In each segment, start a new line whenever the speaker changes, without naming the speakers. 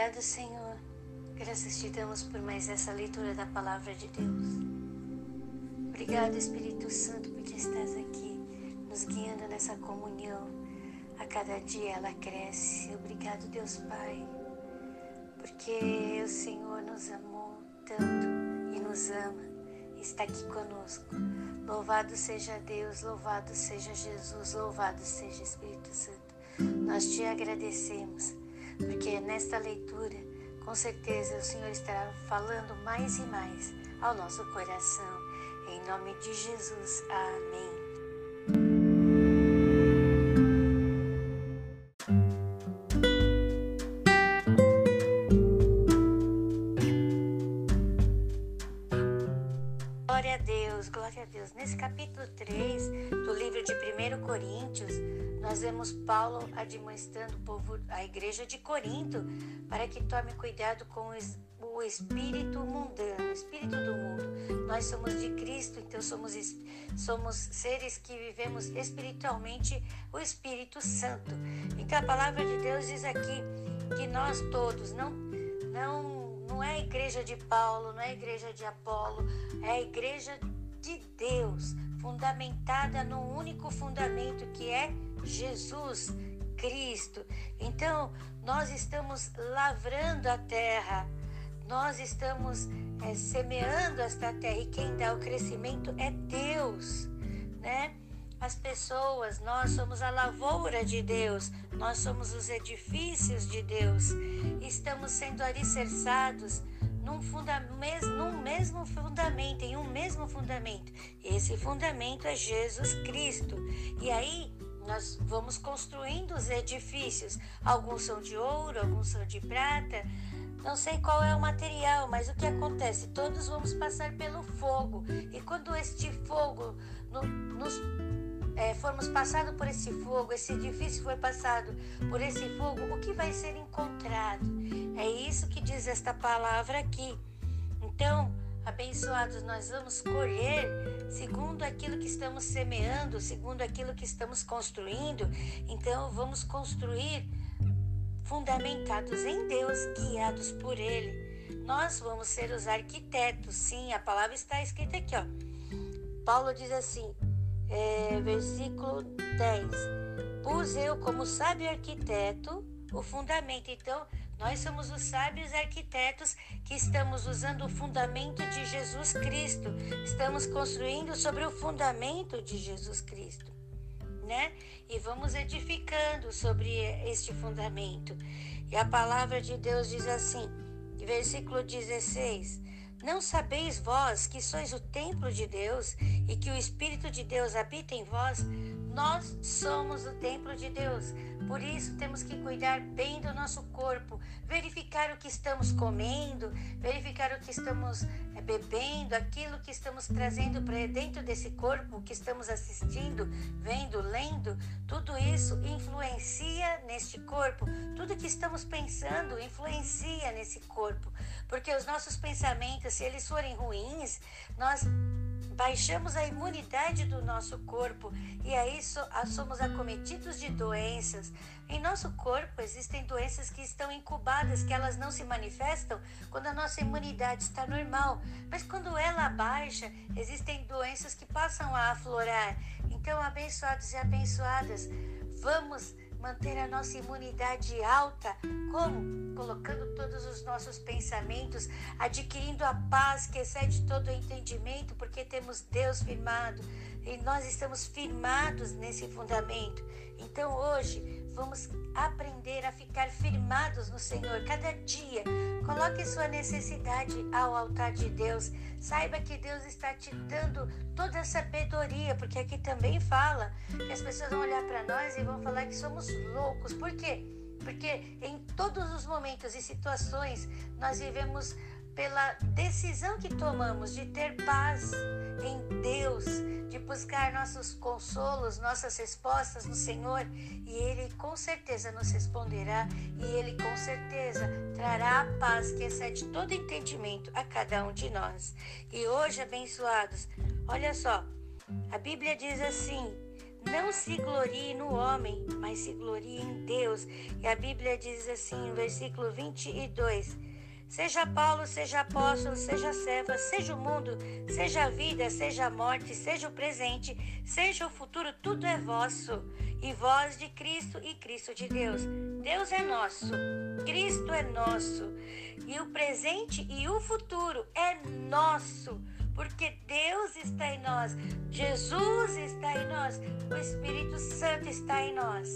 Obrigado, Senhor. Graças te damos por mais essa leitura da palavra de Deus. Obrigado, Espírito Santo, porque estás aqui nos guiando nessa comunhão. A cada dia ela cresce. Obrigado, Deus Pai, porque o Senhor nos amou tanto e nos ama. Está aqui conosco. Louvado seja Deus, louvado seja Jesus, louvado seja Espírito Santo. Nós te agradecemos, porque nesta leitura com certeza o Senhor estará falando mais e mais ao nosso coração. Em nome de Jesus. Amém. Glória a Deus, glória a Deus. Nesse capítulo 3 do livro de 1 Coríntios, nós vemos Paulo admoestando o povo, a igreja de Corinto, para que tome cuidado com o espírito mundano, o espírito do mundo. Nós somos de Cristo, então somos, somos seres que vivemos espiritualmente o Espírito Santo. Então a palavra de Deus diz aqui que nós todos, não, não, não é a igreja de Paulo, não é a igreja de Apolo, é a igreja de Deus, fundamentada no único fundamento que é Jesus Cristo. Então, nós estamos lavrando a terra, nós estamos é, semeando esta terra e quem dá o crescimento é Deus, né? As pessoas, nós somos a lavoura de Deus, nós somos os edifícios de Deus, estamos sendo alicerçados num, funda num mesmo fundamento, em um mesmo fundamento. Esse fundamento é Jesus Cristo. E aí nós vamos construindo os edifícios. Alguns são de ouro, alguns são de prata. Não sei qual é o material, mas o que acontece? Todos vamos passar pelo fogo. E quando este fogo no, nos é, formos passados por esse fogo, esse edifício foi passado por esse fogo, o que vai ser encontrado? É isso que diz esta palavra aqui. Então, abençoados, nós vamos colher segundo aquilo que estamos semeando, segundo aquilo que estamos construindo. Então, vamos construir fundamentados em Deus, guiados por Ele. Nós vamos ser os arquitetos, sim, a palavra está escrita aqui, ó. Paulo diz assim, é, versículo 10: Pus eu como sábio arquiteto o fundamento. Então, nós somos os sábios arquitetos que estamos usando o fundamento de Jesus Cristo. Estamos construindo sobre o fundamento de Jesus Cristo, né? E vamos edificando sobre este fundamento. E a palavra de Deus diz assim, versículo 16: Não sabeis vós que sois o templo de Deus e que o Espírito de Deus habita em vós? Nós somos o templo de Deus. Por isso temos que cuidar bem do nosso corpo, verificar o que estamos comendo, verificar o que estamos eh, bebendo, aquilo que estamos trazendo para dentro desse corpo, o que estamos assistindo, vendo, lendo, tudo isso influencia neste corpo. Tudo que estamos pensando influencia nesse corpo, porque os nossos pensamentos, se eles forem ruins, nós baixamos a imunidade do nosso corpo e aí somos acometidos de doenças. Em nosso corpo existem doenças que estão incubadas, que elas não se manifestam quando a nossa imunidade está normal, mas quando ela baixa, existem doenças que passam a aflorar. Então, abençoados e abençoadas, vamos manter a nossa imunidade alta. Como? Colocando todos os nossos pensamentos, adquirindo a paz que excede todo o entendimento, porque temos Deus firmado e nós estamos firmados nesse fundamento. Então hoje vamos aprender a ficar firmados no Senhor cada dia. Coloque sua necessidade ao altar de Deus. Saiba que Deus está te dando toda a sabedoria, porque aqui também fala que as pessoas vão olhar para nós e vão falar que somos loucos. Por quê? Porque em todos os momentos e situações nós vivemos pela decisão que tomamos de ter paz em Deus, de buscar nossos consolos, nossas respostas no Senhor, e Ele com certeza nos responderá, e Ele com certeza trará a paz que excede todo entendimento a cada um de nós. E hoje, abençoados, olha só, a Bíblia diz assim: Não se glorie no homem, mas se glorie em Deus. E a Bíblia diz assim, no versículo 22. Seja Paulo, seja apóstolo, seja serva, seja o mundo, seja a vida, seja a morte, seja o presente, seja o futuro, tudo é vosso. E vós de Cristo e Cristo de Deus. Deus é nosso, Cristo é nosso. E o presente e o futuro é nosso porque Deus está em nós, Jesus está em nós, o Espírito Santo está em nós.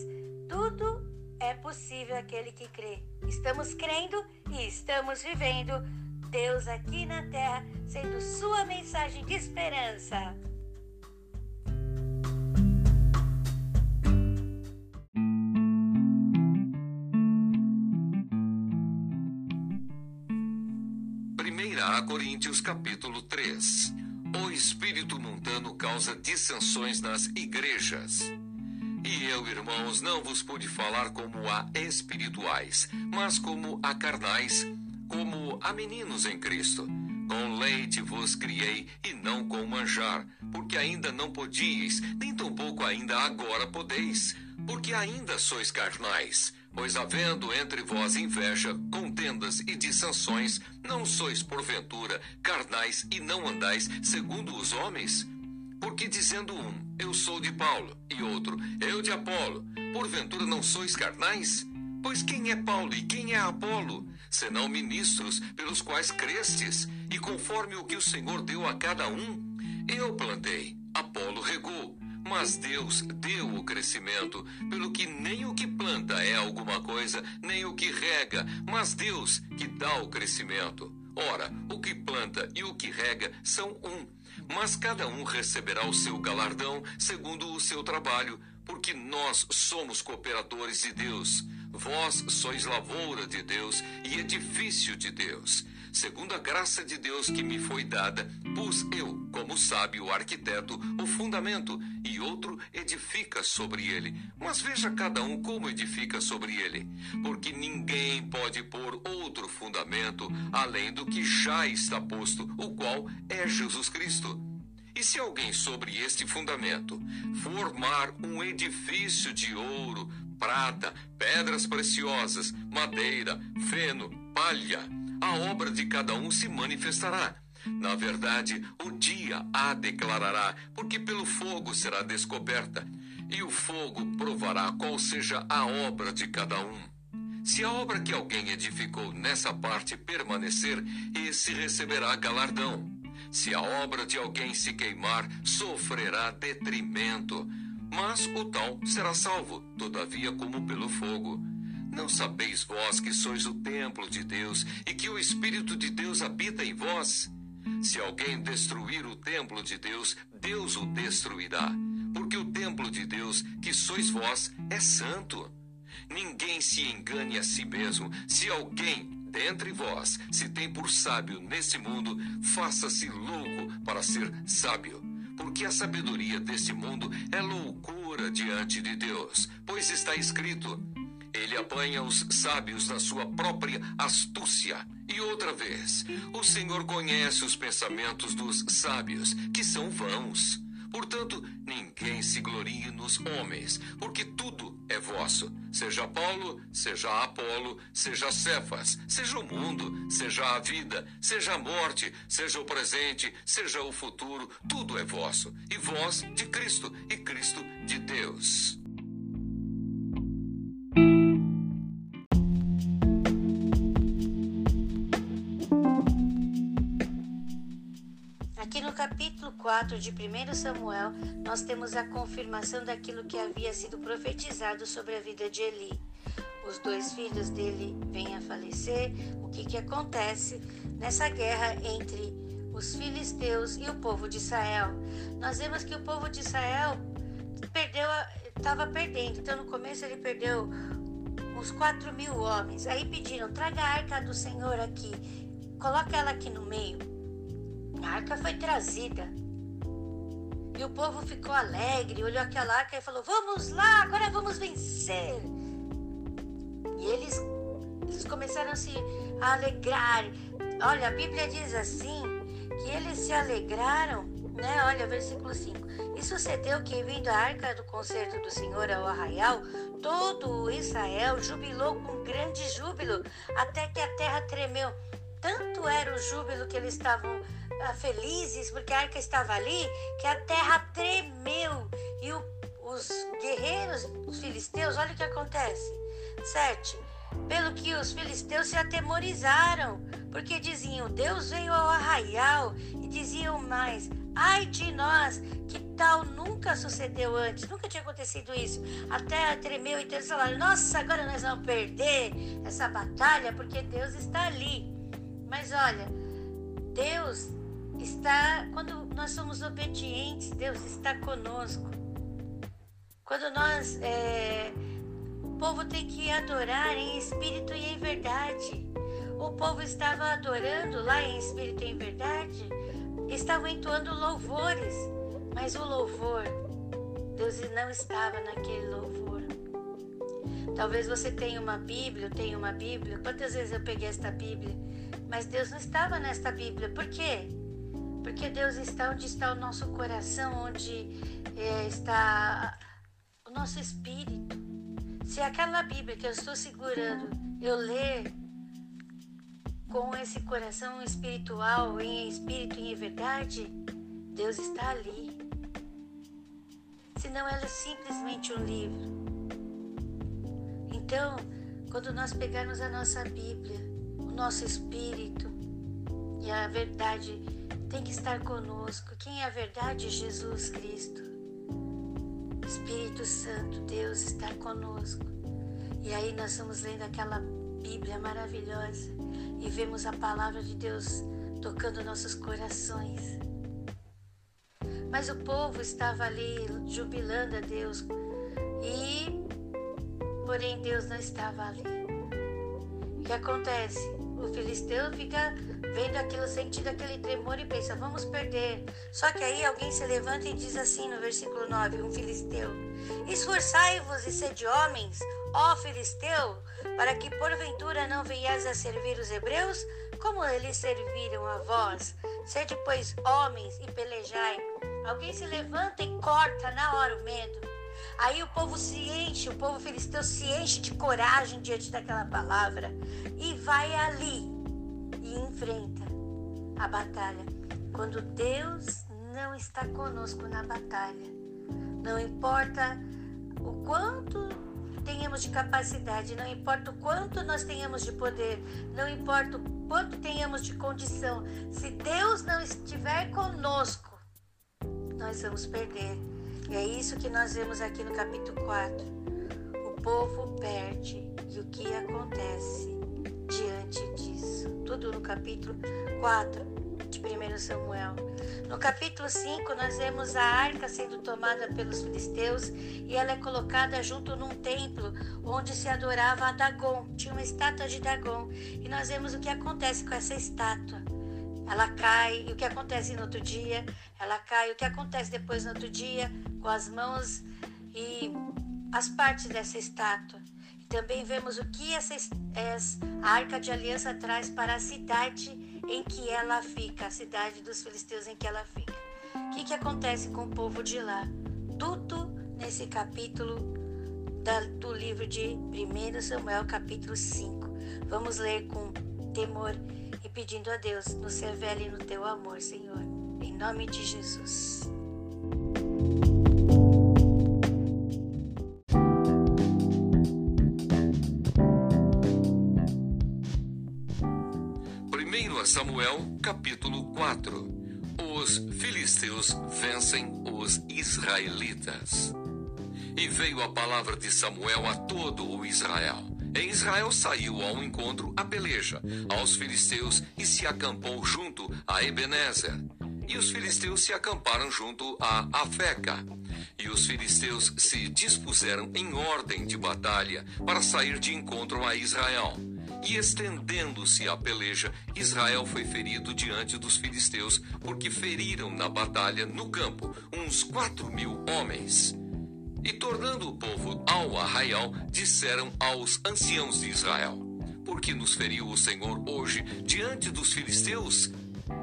Tudo é possível aquele que crê. Estamos crendo e estamos vivendo Deus aqui na terra, sendo sua mensagem de esperança.
Coríntios capítulo 3. O espírito mundano causa dissensões nas igrejas. E eu, irmãos, não vos pude falar como a espirituais, mas como a carnais, como a meninos em Cristo. Com leite vos criei e não com manjar, porque ainda não podíeis, nem tampouco ainda agora podeis, porque ainda sois carnais. Pois havendo entre vós inveja, contendas e dissensões, não sois porventura carnais e não andais segundo os homens? Porque dizendo um, eu sou de Paulo, e outro, eu de Apolo, porventura não sois carnais? Pois quem é Paulo e quem é Apolo? Senão ministros pelos quais crestes, e conforme o que o Senhor deu a cada um, eu plantei, Apolo regou mas Deus deu o crescimento, pelo que nem o que planta é alguma coisa, nem o que rega, mas Deus que dá o crescimento. Ora, o que planta e o que rega são um, mas cada um receberá o seu galardão segundo o seu trabalho, porque nós somos cooperadores de Deus. Vós sois lavoura de Deus e edifício de Deus. Segundo a graça de Deus que me foi dada, pus eu, como sábio arquiteto, o fundamento, e outro edifica sobre ele. Mas veja cada um como edifica sobre ele. Porque ninguém pode pôr outro fundamento além do que já está posto, o qual é Jesus Cristo. E se alguém sobre este fundamento formar um edifício de ouro, prata, pedras preciosas, madeira, feno, palha, a obra de cada um se manifestará. Na verdade, o dia a declarará, porque pelo fogo será descoberta, e o fogo provará qual seja a obra de cada um. Se a obra que alguém edificou nessa parte permanecer, esse receberá galardão. Se a obra de alguém se queimar, sofrerá detrimento. Mas o tal será salvo, todavia, como pelo fogo. Não sabeis vós que sois o templo de Deus e que o Espírito de Deus habita em vós? Se alguém destruir o templo de Deus, Deus o destruirá, porque o templo de Deus, que sois vós, é santo. Ninguém se engane a si mesmo. Se alguém dentre vós se tem por sábio nesse mundo, faça-se louco para ser sábio. Porque a sabedoria deste mundo é loucura diante de Deus, pois está escrito: ele apanha os sábios na sua própria astúcia. E outra vez, o Senhor conhece os pensamentos dos sábios, que são vãos. Portanto, ninguém se glorie nos homens, porque tudo é vosso. Seja Paulo, seja Apolo, seja Cefas, seja o mundo, seja a vida, seja a morte, seja o presente, seja o futuro, tudo é vosso. E vós de Cristo, e Cristo de Deus.
Capítulo 4 de 1 Samuel, nós temos a confirmação daquilo que havia sido profetizado sobre a vida de Eli. Os dois filhos dele vêm a falecer. O que, que acontece nessa guerra entre os filisteus e o povo de Israel? Nós vemos que o povo de Israel perdeu, estava perdendo. Então, no começo, ele perdeu uns 4 mil homens. Aí pediram: traga a arca do Senhor aqui, coloca ela aqui no meio. Arca foi trazida. E o povo ficou alegre, olhou aquela arca e falou: Vamos lá, agora vamos vencer. E eles, eles começaram a se alegrar. Olha, a Bíblia diz assim: que eles se alegraram né? Olha, versículo 5. E sucedeu que, vindo a arca do concerto do Senhor ao arraial, todo Israel jubilou com grande júbilo, até que a terra tremeu. Tanto era o júbilo que eles estavam felizes, porque a arca estava ali, que a terra tremeu. E o, os guerreiros, os filisteus, olha o que acontece. 7. Pelo que os filisteus se atemorizaram, porque diziam: Deus veio ao arraial, e diziam mais: Ai de nós, que tal nunca sucedeu antes, nunca tinha acontecido isso. A terra tremeu e eles falaram: Nossa, agora nós vamos perder essa batalha porque Deus está ali. Mas olha, Deus está, quando nós somos obedientes, Deus está conosco. Quando nós, é, o povo tem que adorar em espírito e em verdade. O povo estava adorando lá em espírito e em verdade estavam entoando louvores, mas o louvor, Deus não estava naquele louvor. Talvez você tenha uma Bíblia, tenha uma Bíblia. Quantas vezes eu peguei esta Bíblia? Mas Deus não estava nesta Bíblia. Por quê? Porque Deus está onde está o nosso coração, onde é, está o nosso espírito. Se aquela Bíblia que eu estou segurando eu ler com esse coração espiritual, em espírito e em verdade, Deus está ali. Senão ela é simplesmente um livro. Então, quando nós pegarmos a nossa Bíblia, o nosso espírito e a verdade tem que estar conosco. Quem é a verdade? Jesus Cristo. Espírito Santo, Deus está conosco. E aí nós estamos lendo aquela Bíblia maravilhosa e vemos a palavra de Deus tocando nossos corações. Mas o povo estava ali jubilando a Deus e, porém, Deus não estava ali. O que acontece? O filisteu fica vendo aquilo, sentindo aquele tremor e pensa: vamos perder. Só que aí alguém se levanta e diz assim no versículo 9: um filisteu: Esforçai-vos e sede homens, ó filisteu, para que porventura não venhais a servir os hebreus, como eles serviram a vós. Sede, pois, homens e pelejai. Alguém se levanta e corta na hora o medo. Aí o povo se enche, o povo filisteu se enche de coragem diante daquela palavra e vai ali enfrenta a batalha. Quando Deus não está conosco na batalha, não importa o quanto tenhamos de capacidade, não importa o quanto nós tenhamos de poder, não importa o quanto tenhamos de condição, se Deus não estiver conosco, nós vamos perder. E é isso que nós vemos aqui no capítulo 4. O povo perde e o que acontece diante disso? Tudo no capítulo 4 de 1 Samuel. No capítulo 5, nós vemos a arca sendo tomada pelos filisteus e ela é colocada junto num templo onde se adorava a Dagon. Tinha uma estátua de Dagon. E nós vemos o que acontece com essa estátua. Ela cai, e o que acontece no outro dia? Ela cai, o que acontece depois no outro dia? Com as mãos e as partes dessa estátua. Também vemos o que essa, essa arca de aliança traz para a cidade em que ela fica, a cidade dos filisteus em que ela fica. O que, que acontece com o povo de lá? Tudo nesse capítulo da, do livro de 1 Samuel, capítulo 5. Vamos ler com temor e pedindo a Deus, nos revele no teu amor, Senhor. Em nome de Jesus.
Samuel, capítulo 4. Os filisteus vencem os israelitas. E veio a palavra de Samuel a todo o Israel. E Israel saiu ao encontro a peleja aos filisteus e se acampou junto a Ebenezer. E os filisteus se acamparam junto a Afeca. E os filisteus se dispuseram em ordem de batalha para sair de encontro a Israel. E estendendo-se a peleja, Israel foi ferido diante dos filisteus, porque feriram na batalha no campo uns quatro mil homens. E tornando o povo ao arraial, disseram aos anciãos de Israel: Por que nos feriu o Senhor hoje diante dos filisteus?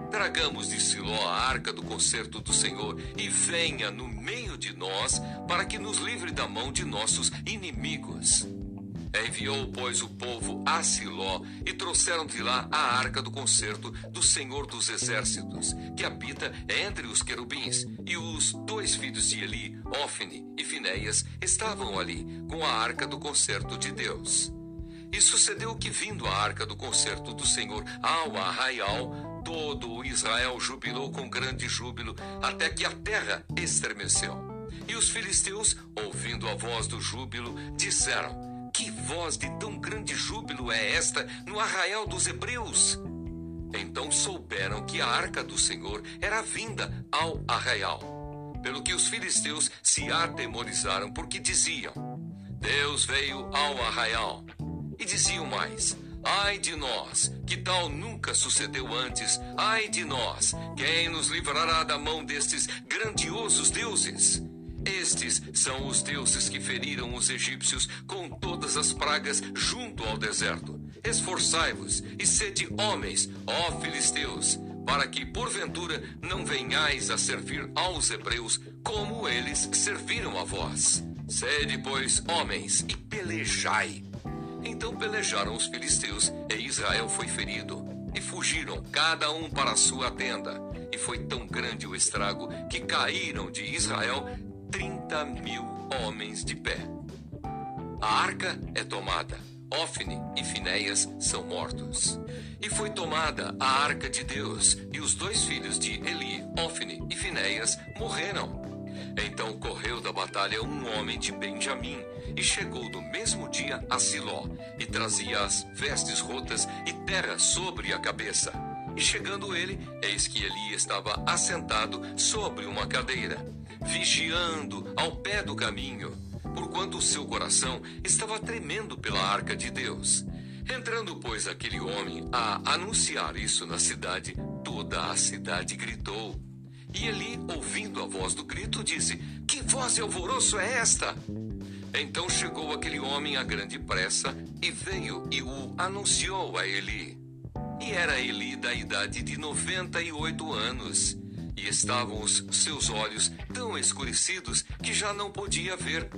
Tragamos de Siló a arca do concerto do Senhor e venha no meio de nós para que nos livre da mão de nossos inimigos. Enviou, pois, o povo a Siló e trouxeram de lá a arca do concerto do Senhor dos Exércitos, que habita entre os querubins. E os dois filhos de Eli, Ofne e Finéias, estavam ali com a arca do concerto de Deus. E sucedeu que, vindo a arca do concerto do Senhor ao arraial, todo o Israel jubilou com grande júbilo, até que a terra estremeceu. E os filisteus, ouvindo a voz do júbilo, disseram: que voz de tão grande júbilo é esta no arraial dos hebreus? Então souberam que a arca do Senhor era vinda ao arraial. Pelo que os filisteus se atemorizaram, porque diziam: Deus veio ao arraial. E diziam mais: Ai de nós, que tal nunca sucedeu antes. Ai de nós, quem nos livrará da mão destes grandiosos deuses? Estes são os deuses que feriram os egípcios com todas as pragas junto ao deserto. Esforçai-vos e sede homens, ó filisteus, para que porventura não venhais a servir aos hebreus como eles serviram a vós. Sede, pois, homens e pelejai. Então pelejaram os filisteus e Israel foi ferido. E fugiram, cada um para a sua tenda. E foi tão grande o estrago que caíram de Israel 30 mil homens de pé. A arca é tomada. Ofne e Finéias são mortos. E foi tomada a arca de Deus, e os dois filhos de Eli, Ofne e Finéias, morreram. Então correu da batalha um homem de Benjamim, e chegou no mesmo dia a Siló, e trazia as vestes rotas e terra sobre a cabeça. E chegando ele, eis que Eli estava assentado sobre uma cadeira vigiando ao pé do caminho, porquanto o seu coração estava tremendo pela arca de Deus. Entrando, pois, aquele homem a anunciar isso na cidade, toda a cidade gritou. E Eli, ouvindo a voz do grito, disse: Que voz de alvoroço é esta? Então chegou aquele homem a grande pressa e veio e o anunciou a Eli. E era Eli da idade de noventa e oito anos e estavam os seus olhos tão escurecidos que já não podia ver.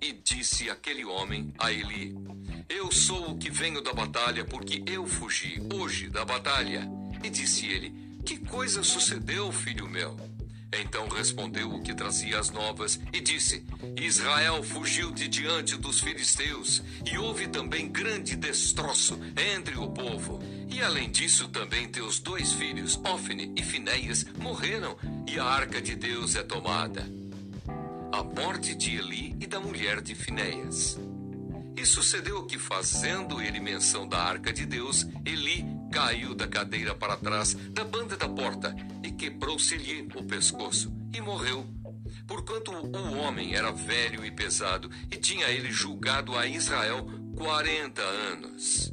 E disse aquele homem a Eli: Eu sou o que venho da batalha, porque eu fugi hoje da batalha. E disse ele: Que coisa sucedeu, filho meu? Então respondeu o que trazia as novas e disse: Israel fugiu de diante dos filisteus, e houve também grande destroço entre o povo. E além disso, também teus dois filhos, Ofne e Finéias, morreram, e a arca de Deus é tomada. A morte de Eli e da mulher de Finéias. E sucedeu que, fazendo ele menção da arca de Deus, Eli caiu da cadeira para trás da banda da porta e quebrou-se-lhe o pescoço e morreu. Porquanto o homem era velho e pesado e tinha ele julgado a Israel quarenta anos.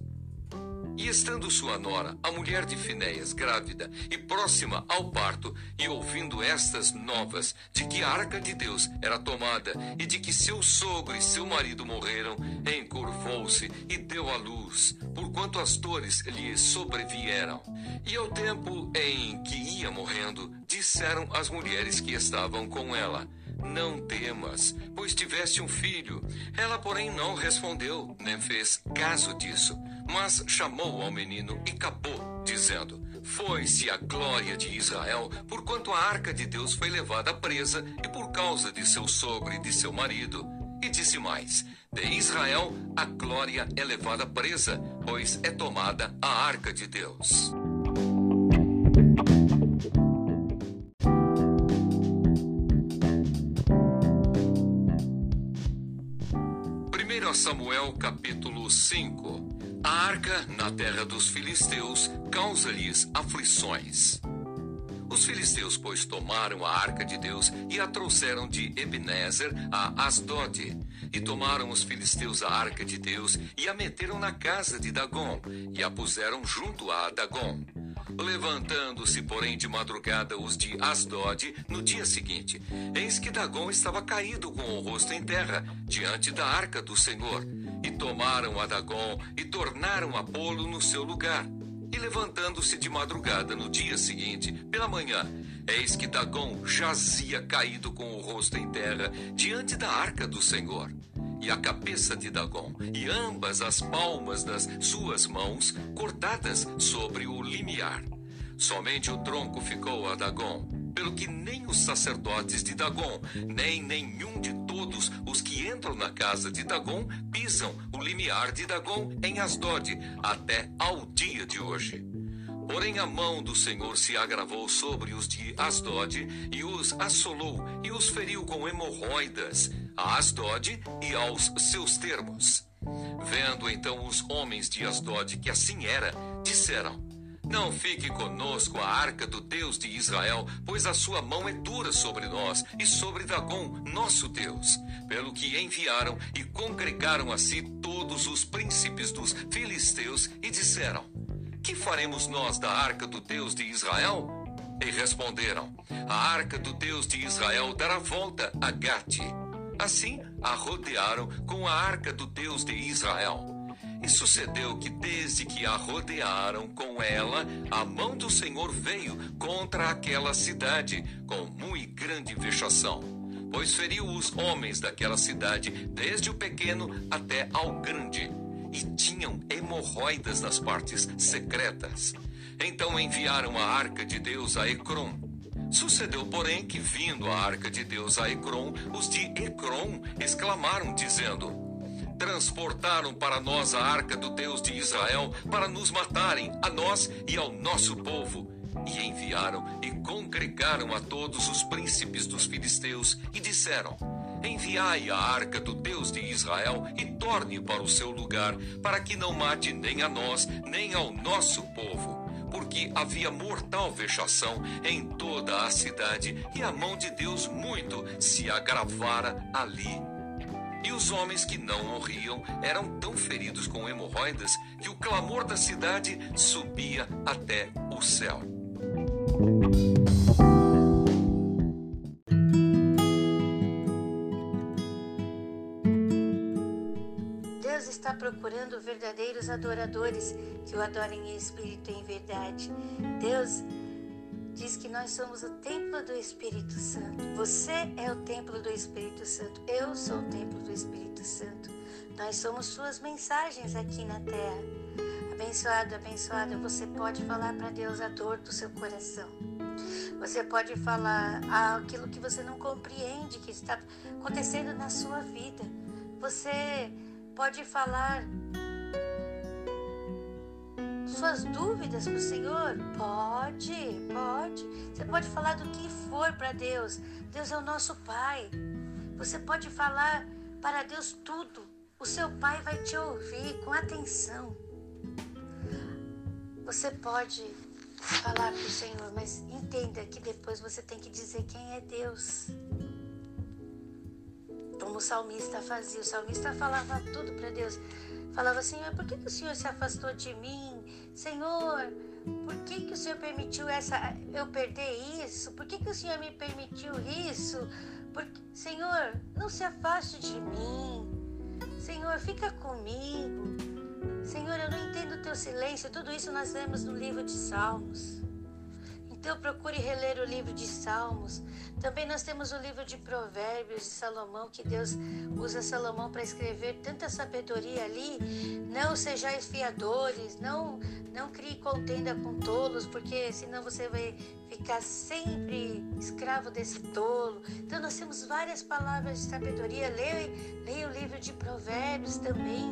E estando sua nora, a mulher de Finéias, grávida e próxima ao parto, e ouvindo estas novas de que a arca de Deus era tomada e de que seu sogro e seu marido morreram, encurvou-se e deu à luz, porquanto as dores lhe sobrevieram. E ao tempo em que ia morrendo, disseram as mulheres que estavam com ela: não temas, pois tiveste um filho. Ela, porém, não respondeu, nem fez caso disso, mas chamou ao menino e capou, dizendo: Foi-se a glória de Israel, porquanto a arca de Deus foi levada presa, e por causa de seu sogro e de seu marido. E disse mais: De Israel a glória é levada presa, pois é tomada a arca de Deus. 1 Samuel capítulo 5 A arca na terra dos filisteus causa-lhes aflições. Os filisteus, pois, tomaram a arca de Deus e a trouxeram de Ebenezer a Asdod. E tomaram os filisteus a arca de Deus e a meteram na casa de Dagom e a puseram junto a Dagom. Levantando-se, porém, de madrugada os de Asdod, no dia seguinte, eis que Dagom estava caído com o rosto em terra, diante da arca do Senhor. E tomaram a Dagom e tornaram a pô-lo no seu lugar. E levantando-se de madrugada no dia seguinte, pela manhã, eis que Dagom jazia caído com o rosto em terra diante da arca do Senhor. E a cabeça de Dagom e ambas as palmas das suas mãos cortadas sobre o limiar. Somente o tronco ficou a Dagom, pelo que nem os sacerdotes de Dagom, nem nenhum de todos os que entram na casa de Dagom pisam o limiar de Dagom em Asdod até ao dia de hoje. Porém, a mão do Senhor se agravou sobre os de Asdod e os assolou e os feriu com hemorroidas a Asdod e aos seus termos. Vendo então os homens de Asdod que assim era, disseram: não fique conosco a arca do Deus de Israel, pois a sua mão é dura sobre nós e sobre Dagom, nosso Deus. Pelo que enviaram e congregaram a si todos os príncipes dos filisteus e disseram: Que faremos nós da arca do Deus de Israel? E responderam: A arca do Deus de Israel dará volta a Gate. Assim a rodearam com a arca do Deus de Israel. E sucedeu que, desde que a rodearam com ela, a mão do Senhor veio contra aquela cidade com muito grande vexação, pois feriu os homens daquela cidade, desde o pequeno até ao grande, e tinham hemorroidas nas partes secretas. Então enviaram a arca de Deus a Ecrom. Sucedeu, porém, que vindo a arca de Deus a Ecrom, os de Ecrom exclamaram, dizendo: transportaram para nós a arca do Deus de Israel para nos matarem, a nós e ao nosso povo. E enviaram e congregaram a todos os príncipes dos filisteus e disseram: Enviai a arca do Deus de Israel e torne para o seu lugar, para que não mate nem a nós, nem ao nosso povo porque havia mortal vexação em toda a cidade e a mão de Deus muito se agravara ali. E os homens que não morriam eram tão feridos com hemorroidas que o clamor da cidade subia até o céu.
Deus está procurando verdadeiros adoradores que o adorem em espírito e em verdade. Deus diz que nós somos o templo do Espírito Santo. Você é o templo do Espírito Santo. Eu sou o templo do Espírito Santo. Nós somos suas mensagens aqui na terra. Abençoado, abençoada, você pode falar para Deus a dor do seu coração. Você pode falar aquilo que você não compreende que está acontecendo na sua vida. Você pode falar suas dúvidas para o Senhor? Pode, pode. Você pode falar do que for para Deus. Deus é o nosso Pai. Você pode falar para Deus tudo. O seu Pai vai te ouvir com atenção. Você pode falar para o Senhor, mas entenda que depois você tem que dizer quem é Deus. Como o salmista fazia. O salmista falava tudo para Deus. Falava, Senhor, por que, que o Senhor se afastou de mim? Senhor, por que, que o Senhor permitiu essa, eu perder isso? Por que, que o Senhor me permitiu isso? Porque, Senhor, não se afaste de mim. Senhor, fica comigo. Senhor, eu não entendo o teu silêncio. Tudo isso nós vemos no livro de Salmos. Então procure reler o livro de Salmos. Também nós temos o livro de Provérbios de Salomão, que Deus usa Salomão para escrever tanta sabedoria ali. Não sejais fiadores, não não crie contenda com tolos, porque senão você vai ficar sempre escravo desse tolo. Então nós temos várias palavras de sabedoria. Leia, leia o livro de Provérbios também,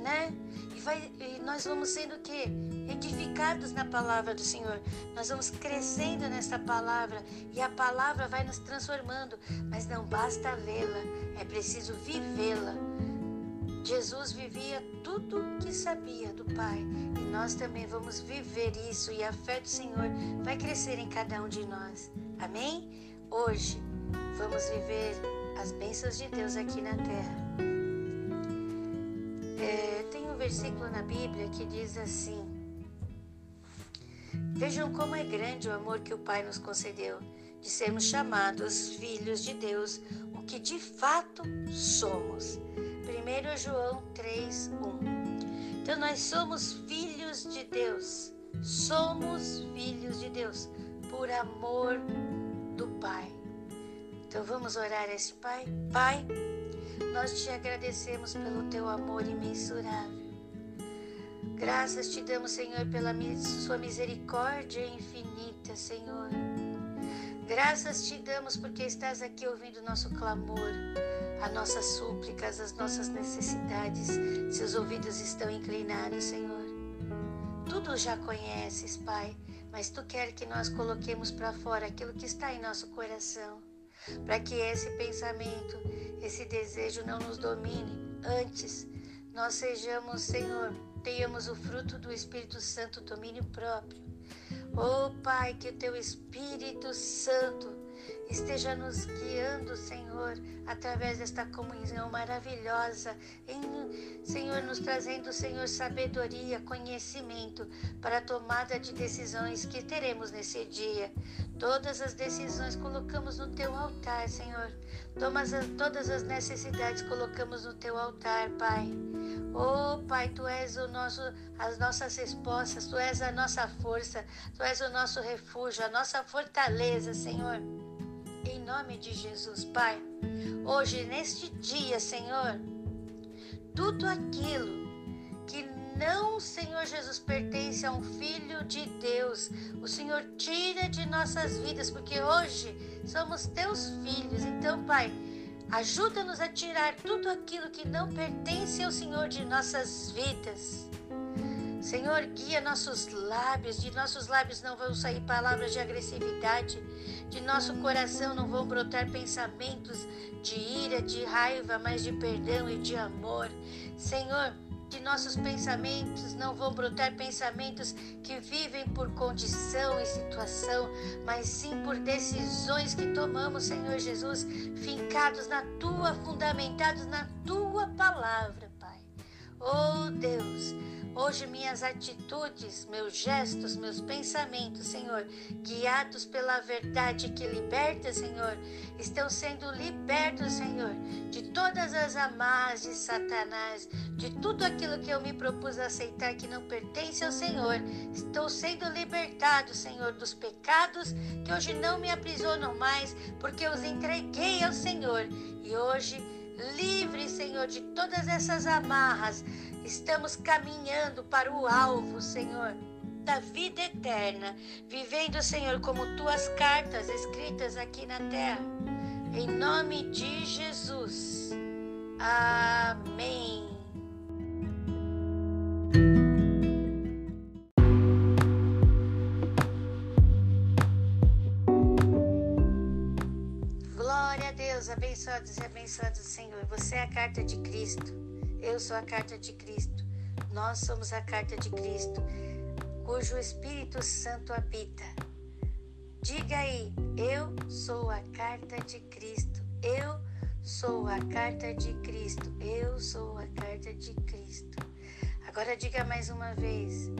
né? E, vai, e nós vamos sendo o quê? edificados na palavra do Senhor. Nós vamos crescendo nessa palavra e a palavra vai nos transformando, mas não basta lê-la, é preciso vivê-la. Jesus vivia tudo que sabia do Pai e nós também vamos viver isso e a fé do Senhor vai crescer em cada um de nós. Amém? Hoje vamos viver as bênçãos de Deus aqui na terra. É, tem um versículo na Bíblia que diz assim: Vejam como é grande o amor que o Pai nos concedeu, de sermos chamados filhos de Deus, o que de fato somos. 1 João 3, 1. Então nós somos filhos de Deus. somos filhos de Deus por amor do Pai. Então vamos orar a esse Pai. Pai, nós te agradecemos pelo teu amor imensurável. Graças te damos, Senhor, pela sua misericórdia infinita, Senhor. Graças te damos porque estás aqui ouvindo nosso clamor, as nossas súplicas, as nossas necessidades. Seus ouvidos estão inclinados, Senhor. Tudo já conheces, Pai, mas tu queres que nós coloquemos para fora aquilo que está em nosso coração, para que esse pensamento, esse desejo não nos domine. Antes, nós sejamos, Senhor, tenhamos o fruto do Espírito Santo, domínio próprio Oh Pai, que o teu Espírito Santo esteja nos guiando, Senhor, através desta comunhão maravilhosa, em, Senhor, nos trazendo, Senhor, sabedoria, conhecimento para a tomada de decisões que teremos nesse dia. Todas as decisões colocamos no teu altar, Senhor. Todas as, necessidades colocamos no teu altar, Pai. Oh, Pai, tu és o nosso, as nossas respostas, tu és a nossa força, tu és o nosso refúgio, a nossa fortaleza, Senhor. Em nome de Jesus, Pai. Hoje, neste dia, Senhor, tudo aquilo não, Senhor Jesus, pertence a um filho de Deus, o Senhor tira de nossas vidas, porque hoje somos teus filhos. Então, Pai, Ajuda-nos a tirar tudo aquilo que não pertence ao Senhor de nossas vidas. Senhor, guia nossos lábios, de nossos lábios não vão sair palavras de agressividade, de nosso coração não vão brotar pensamentos de ira, de raiva, mas de perdão e de amor. Senhor, de nossos pensamentos não vão brotar pensamentos que vivem por condição e situação, mas sim por decisões que tomamos, Senhor Jesus, fincados na tua, fundamentados na tua palavra, Pai. Oh Deus, Hoje minhas atitudes, meus gestos, meus pensamentos, Senhor, guiados pela verdade que liberta, Senhor, estão sendo libertos, Senhor, de todas as amarras de Satanás, de tudo aquilo que eu me propus aceitar que não pertence ao Senhor. Estou sendo libertado, Senhor, dos pecados que hoje não me aprisionam mais, porque eu os entreguei ao Senhor. E hoje, livre, Senhor, de todas essas amarras, Estamos caminhando para o alvo, Senhor, da vida eterna, vivendo, Senhor, como tuas cartas escritas aqui na terra. Em nome de Jesus. Amém. Abençoados e abençoados, Senhor. Você é a carta de Cristo. Eu sou a carta de Cristo. Nós somos a carta de Cristo, cujo Espírito Santo habita. Diga aí, eu sou a carta de Cristo. Eu sou a carta de Cristo. Eu sou a carta de Cristo. Agora diga mais uma vez.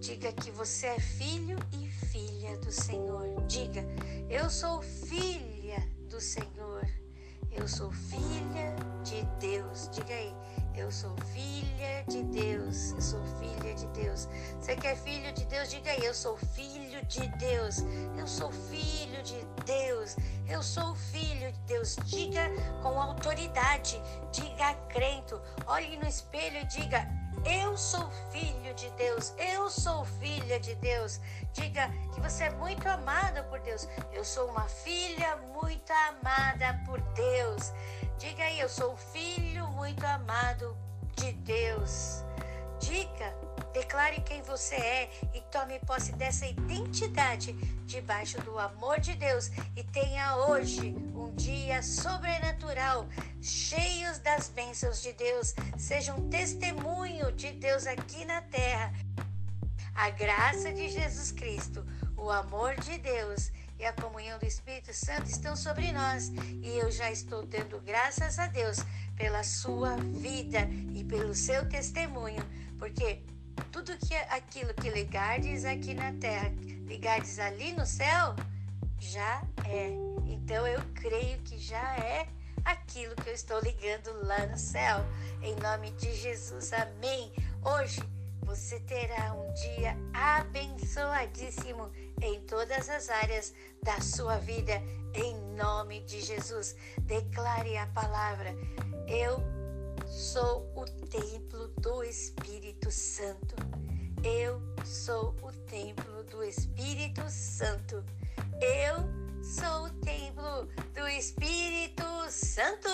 Diga que você é filho e filha do Senhor. Diga, eu sou filha do Senhor. Eu sou filha de Deus. Diga aí, eu sou filha de Deus. Eu sou filha de Deus. Você quer filho de Deus? Diga aí, eu sou filho de Deus. Eu sou filho de Deus. Eu sou filho de Deus. Diga com autoridade. Diga crento. Olhe no espelho e diga: eu sou filho de Deus, eu sou filha de Deus. Diga que você é muito amada por Deus. Eu sou uma filha muito amada por Deus. Diga aí, eu sou um filho muito amado de Deus. Diga, declare quem você é e tome posse dessa identidade debaixo do amor de Deus e tenha hoje um dia sobrenatural, cheios das bênçãos de Deus. Seja um testemunho de Deus aqui na terra. A graça de Jesus Cristo, o amor de Deus e a comunhão do Espírito Santo estão sobre nós. E eu já estou dando graças a Deus pela sua vida e pelo seu testemunho, porque tudo que aquilo que ligardes aqui na terra, ligardes ali no céu, já é. Então eu creio que já é aquilo que eu estou ligando lá no céu. Em nome de Jesus, amém. Hoje Você terá um dia abençoadíssimo em todas as áreas da sua vida, em nome de Jesus. Declare a palavra sou o templo do Espírito Santo. Eu sou o templo do Espírito Santo. Eu sou o templo do Espírito Santo.